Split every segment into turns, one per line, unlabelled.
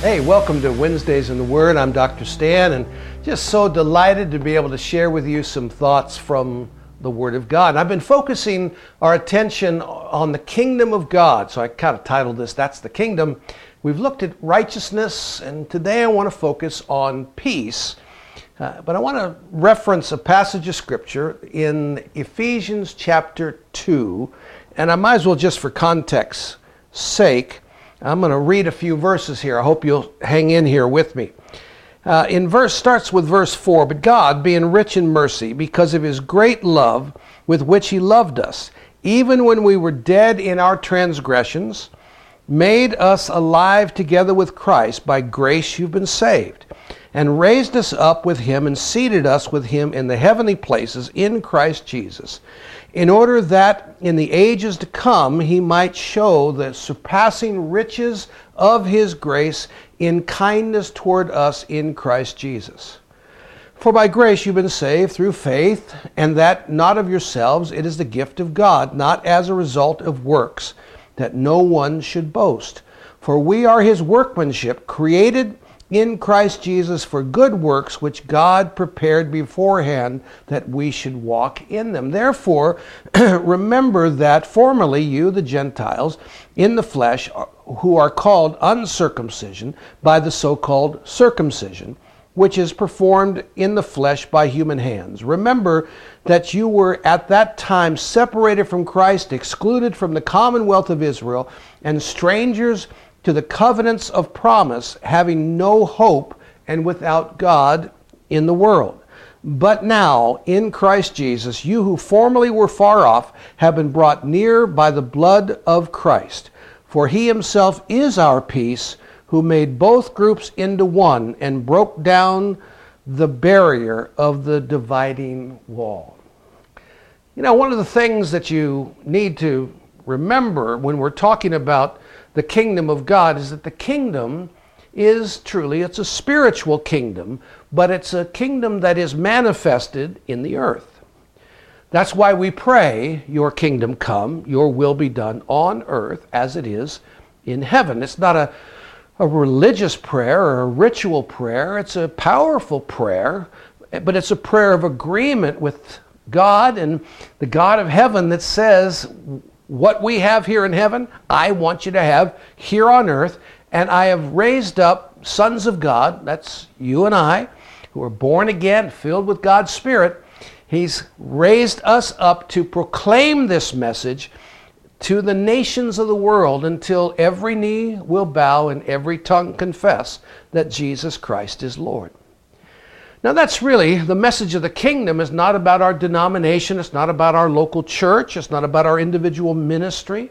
Hey, welcome to Wednesdays in the Word. I'm Dr. Stan, and just so delighted to be able to share with you some thoughts from the Word of God. And I've been focusing our attention on the kingdom of God, so I kind of titled this, That's the Kingdom. We've looked at righteousness, and today I want to focus on peace. Uh, but I want to reference a passage of Scripture in Ephesians chapter 2, and I might as well, just for context sake, I'm going to read a few verses here. I hope you'll hang in here with me. Uh, in verse starts with verse 4 but god being rich in mercy because of his great love with which he loved us even when we were dead in our transgressions made us alive together with christ by grace you've been saved and raised us up with him and seated us with him in the heavenly places in christ jesus in order that in the ages to come he might show the surpassing riches of his grace in kindness toward us in Christ Jesus. For by grace you've been saved through faith, and that not of yourselves, it is the gift of God, not as a result of works, that no one should boast. For we are his workmanship, created in Christ Jesus for good works which God prepared beforehand that we should walk in them. Therefore, remember that formerly you, the Gentiles, in the flesh, who are called uncircumcision by the so called circumcision, which is performed in the flesh by human hands. Remember that you were at that time separated from Christ, excluded from the commonwealth of Israel, and strangers to the covenants of promise, having no hope and without God in the world. But now, in Christ Jesus, you who formerly were far off have been brought near by the blood of Christ. For he himself is our peace, who made both groups into one and broke down the barrier of the dividing wall. You know, one of the things that you need to remember when we're talking about the kingdom of God is that the kingdom is truly it's a spiritual kingdom, but it's a kingdom that is manifested in the earth. That's why we pray, Your kingdom come, Your will be done on earth as it is in heaven. It's not a, a religious prayer or a ritual prayer, it's a powerful prayer, but it's a prayer of agreement with God and the God of heaven that says, what we have here in heaven, I want you to have here on earth. And I have raised up sons of God, that's you and I, who are born again, filled with God's Spirit. He's raised us up to proclaim this message to the nations of the world until every knee will bow and every tongue confess that Jesus Christ is Lord. Now, that's really the message of the kingdom is not about our denomination, it's not about our local church, it's not about our individual ministry.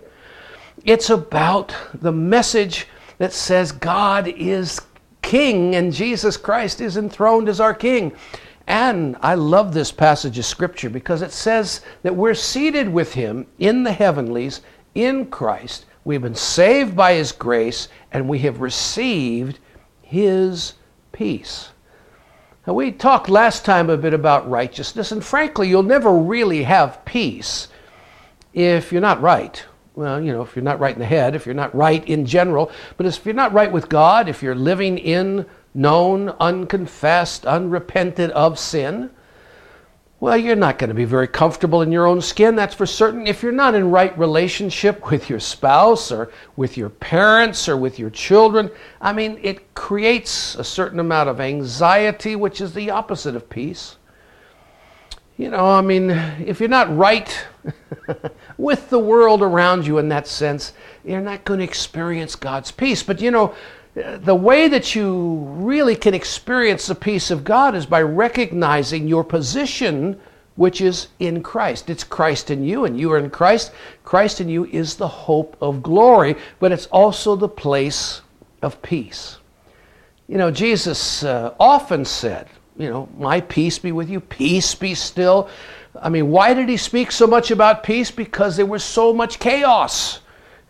It's about the message that says God is king and Jesus Christ is enthroned as our king. And I love this passage of scripture because it says that we're seated with him in the heavenlies in Christ. We've been saved by his grace and we have received his peace. Now, we talked last time a bit about righteousness, and frankly, you'll never really have peace if you're not right. Well, you know, if you're not right in the head, if you're not right in general, but if you're not right with God, if you're living in known, unconfessed, unrepented of sin, well, you're not going to be very comfortable in your own skin, that's for certain. If you're not in right relationship with your spouse or with your parents or with your children, I mean, it creates a certain amount of anxiety, which is the opposite of peace. You know, I mean, if you're not right with the world around you in that sense, you're not going to experience God's peace. But you know, the way that you really can experience the peace of God is by recognizing your position, which is in Christ. It's Christ in you, and you are in Christ. Christ in you is the hope of glory, but it's also the place of peace. You know, Jesus uh, often said, you know, my peace be with you, peace be still. I mean, why did he speak so much about peace? Because there was so much chaos.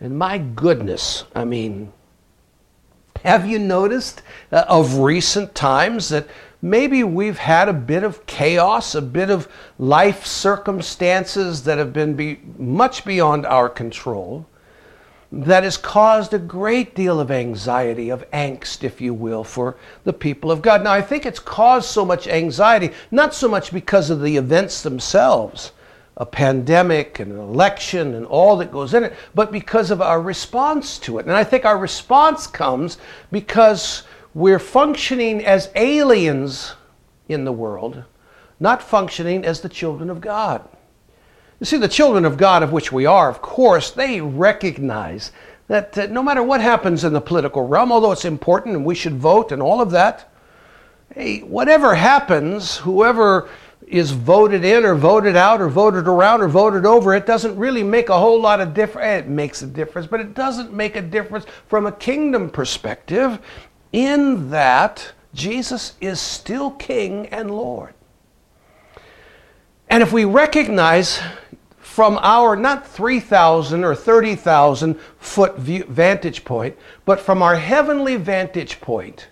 And my goodness, I mean, have you noticed uh, of recent times that maybe we've had a bit of chaos, a bit of life circumstances that have been be much beyond our control? that has caused a great deal of anxiety, of angst, if you will, for the people of God. Now, I think it's caused so much anxiety, not so much because of the events themselves, a pandemic and an election and all that goes in it, but because of our response to it. And I think our response comes because we're functioning as aliens in the world, not functioning as the children of God. You see, the children of God, of which we are, of course, they recognize that uh, no matter what happens in the political realm, although it's important and we should vote and all of that, hey, whatever happens, whoever is voted in or voted out or voted around or voted over, it doesn't really make a whole lot of difference. Eh, it makes a difference, but it doesn't make a difference from a kingdom perspective in that Jesus is still King and Lord. And if we recognize from our not 3,000 or 30,000 foot view, vantage point, but from our heavenly vantage point,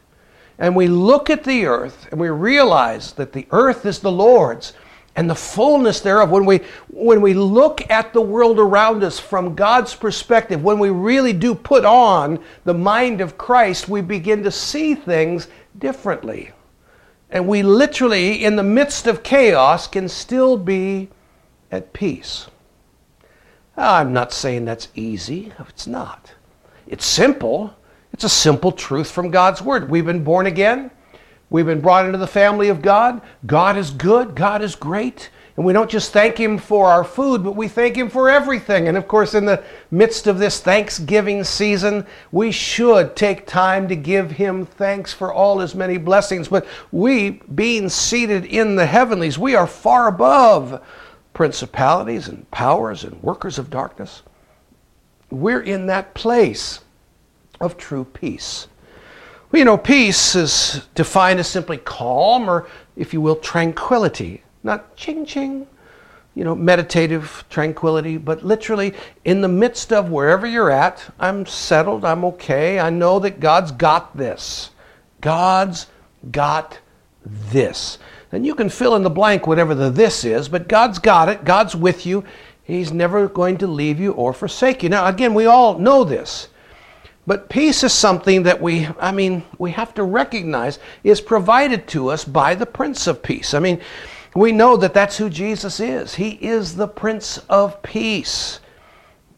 and we look at the earth and we realize that the earth is the Lord's and the fullness thereof, when we, when we look at the world around us from God's perspective, when we really do put on the mind of Christ, we begin to see things differently. And we literally, in the midst of chaos, can still be at peace. Ah, I'm not saying that's easy. It's not. It's simple. It's a simple truth from God's Word. We've been born again. We've been brought into the family of God. God is good. God is great. And we don't just thank Him for our food, but we thank Him for everything. And of course, in the midst of this Thanksgiving season, we should take time to give Him thanks for all His many blessings. But we, being seated in the heavenlies, we are far above principalities and powers and workers of darkness. We're in that place of true peace. Well, you know, peace is defined as simply calm or, if you will, tranquility. Not ching ching, you know, meditative tranquility, but literally in the midst of wherever you're at, I'm settled, I'm okay, I know that God's got this. God's got this. And you can fill in the blank whatever the this is, but God's got it. God's with you. He's never going to leave you or forsake you. Now, again, we all know this. But peace is something that we, I mean, we have to recognize is provided to us by the Prince of Peace. I mean, we know that that's who Jesus is. He is the Prince of Peace.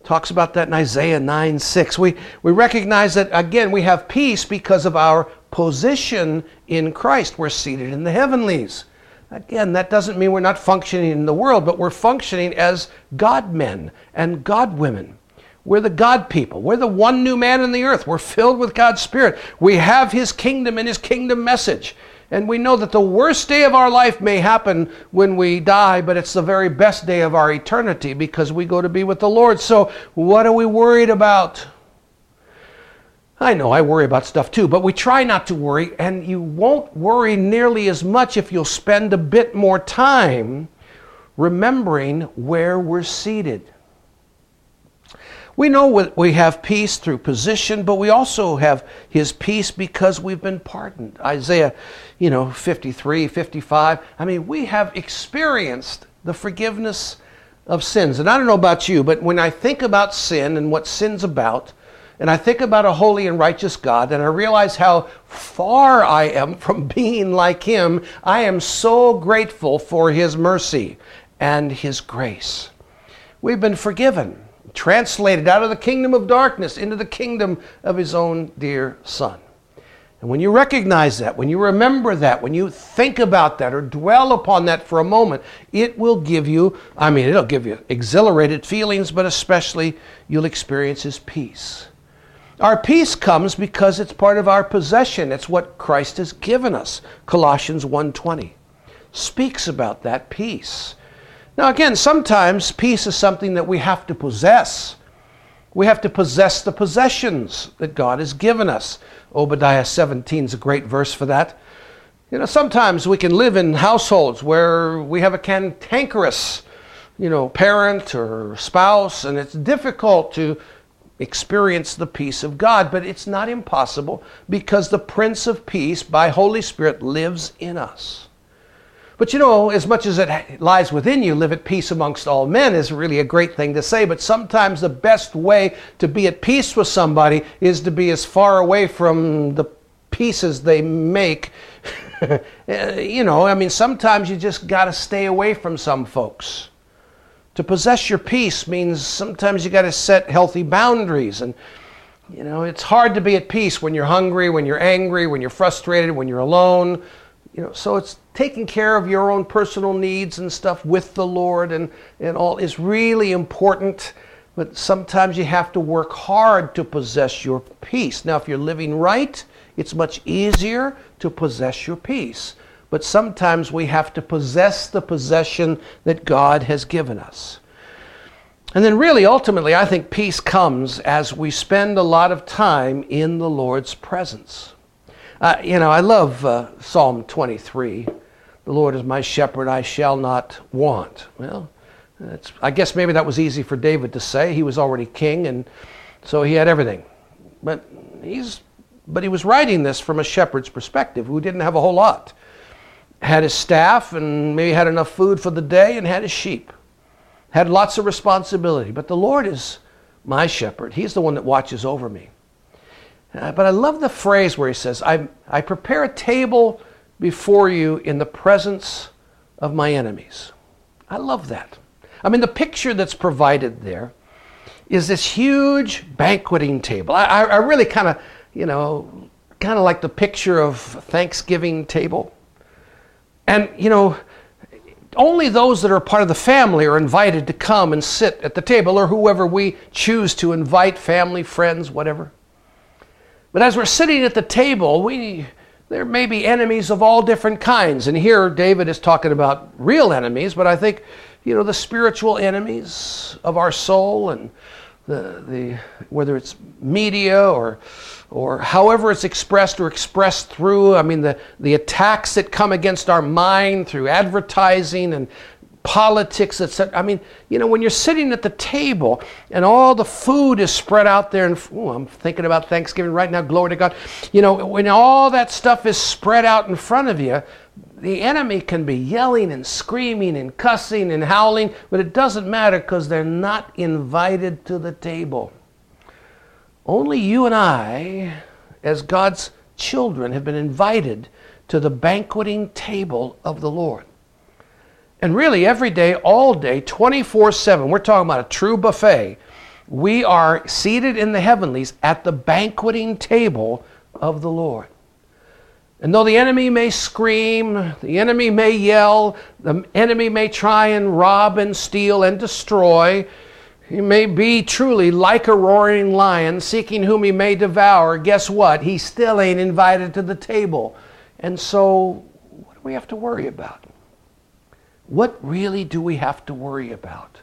Talks about that in Isaiah 9 6. We, we recognize that, again, we have peace because of our position in Christ. We're seated in the heavenlies. Again, that doesn't mean we're not functioning in the world, but we're functioning as God men and God women. We're the God people. We're the one new man in the earth. We're filled with God's Spirit. We have His kingdom and His kingdom message. And we know that the worst day of our life may happen when we die, but it's the very best day of our eternity because we go to be with the Lord. So, what are we worried about? I know I worry about stuff too, but we try not to worry, and you won't worry nearly as much if you'll spend a bit more time remembering where we're seated. We know we have peace through position, but we also have his peace because we've been pardoned. Isaiah, you know, 53, 55. I mean, we have experienced the forgiveness of sins. And I don't know about you, but when I think about sin and what sin's about, and I think about a holy and righteous God, and I realize how far I am from being like Him, I am so grateful for His mercy and His grace. We've been forgiven, translated out of the kingdom of darkness into the kingdom of His own dear Son. And when you recognize that, when you remember that, when you think about that or dwell upon that for a moment, it will give you, I mean, it'll give you exhilarated feelings, but especially you'll experience His peace. Our peace comes because it's part of our possession. It's what Christ has given us. Colossians 1:20 speaks about that peace. Now again, sometimes peace is something that we have to possess. We have to possess the possessions that God has given us. Obadiah 17 is a great verse for that. You know, sometimes we can live in households where we have a cantankerous, you know, parent or spouse, and it's difficult to experience the peace of God. But it's not impossible because the Prince of Peace, by Holy Spirit, lives in us. But you know, as much as it lies within you, live at peace amongst all men is really a great thing to say. But sometimes the best way to be at peace with somebody is to be as far away from the pieces they make. Eh, you know, I mean, sometimes you just got to stay away from some folks. To possess your peace means sometimes you got to set healthy boundaries. And, you know, it's hard to be at peace when you're hungry, when you're angry, when you're frustrated, when you're alone. You know, so it's taking care of your own personal needs and stuff with the Lord and, and all is really important. But sometimes you have to work hard to possess your peace. Now, if you're living right, it's much easier to possess your peace. But sometimes we have to possess the possession that God has given us. And then, really, ultimately, I think peace comes as we spend a lot of time in the Lord's presence. Uh, you know, I love uh, Psalm 23. The Lord is my shepherd, I shall not want. Well, I guess maybe that was easy for David to say. He was already king, and so he had everything. But he's, but he was writing this from a shepherd's perspective, who didn't have a whole lot. Had his staff, and maybe had enough food for the day, and had his sheep. Had lots of responsibility. But the Lord is my shepherd. He's the one that watches over me. Uh, but I love the phrase where he says, I, I prepare a table before you in the presence of my enemies. I love that. I mean, the picture that's provided there is this huge banqueting table. I, I really kind of, you know, kind of like the picture of Thanksgiving table. And, you know, only those that are part of the family are invited to come and sit at the table, or whoever we choose to invite, family, friends, whatever. But as we're sitting at the table, we there may be enemies of all different kinds. And here David is talking about real enemies, but I think, you know, the spiritual enemies of our soul and the, the whether it's media or or however it's expressed or expressed through, I mean the, the attacks that come against our mind through advertising and politics, etc. I mean, you know, when you're sitting at the table and all the food is spread out there, and ooh, I'm thinking about Thanksgiving right now, glory to God. You know, when all that stuff is spread out in front of you, the enemy can be yelling and screaming and cussing and howling, but it doesn't matter because they're not invited to the table. Only you and I, as God's children, have been invited to the banqueting table of the Lord. And really, every day, all day, 24 7, we're talking about a true buffet. We are seated in the heavenlies at the banqueting table of the Lord. And though the enemy may scream, the enemy may yell, the enemy may try and rob and steal and destroy, he may be truly like a roaring lion seeking whom he may devour. Guess what? He still ain't invited to the table. And so, what do we have to worry about? What really do we have to worry about?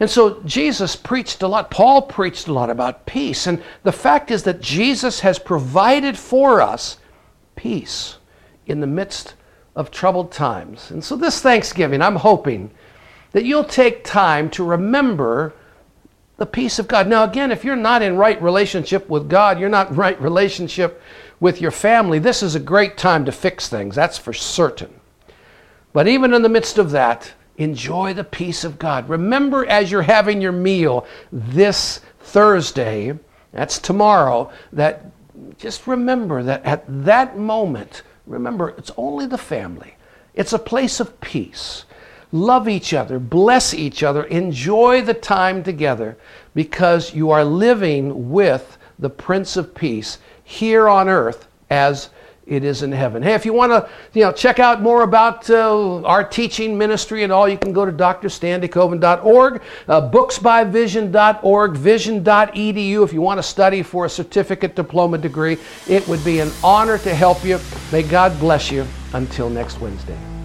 And so Jesus preached a lot, Paul preached a lot about peace. And the fact is that Jesus has provided for us peace in the midst of troubled times. And so this Thanksgiving, I'm hoping that you'll take time to remember the peace of God. Now, again, if you're not in right relationship with God, you're not right relationship with your family, this is a great time to fix things, that's for certain. But even in the midst of that, enjoy the peace of God. Remember as you're having your meal this Thursday, that's tomorrow, that just remember that at that moment, remember it's only the family. It's a place of peace. Love each other, bless each other, enjoy the time together because you are living with the Prince of Peace here on earth as it is in heaven. Hey, if you want to, you know, check out more about uh, our teaching ministry and all, you can go to drstandekoven.org, uh, booksbyvision.org, vision.edu. If you want to study for a certificate diploma degree, it would be an honor to help you. May God bless you. Until next Wednesday.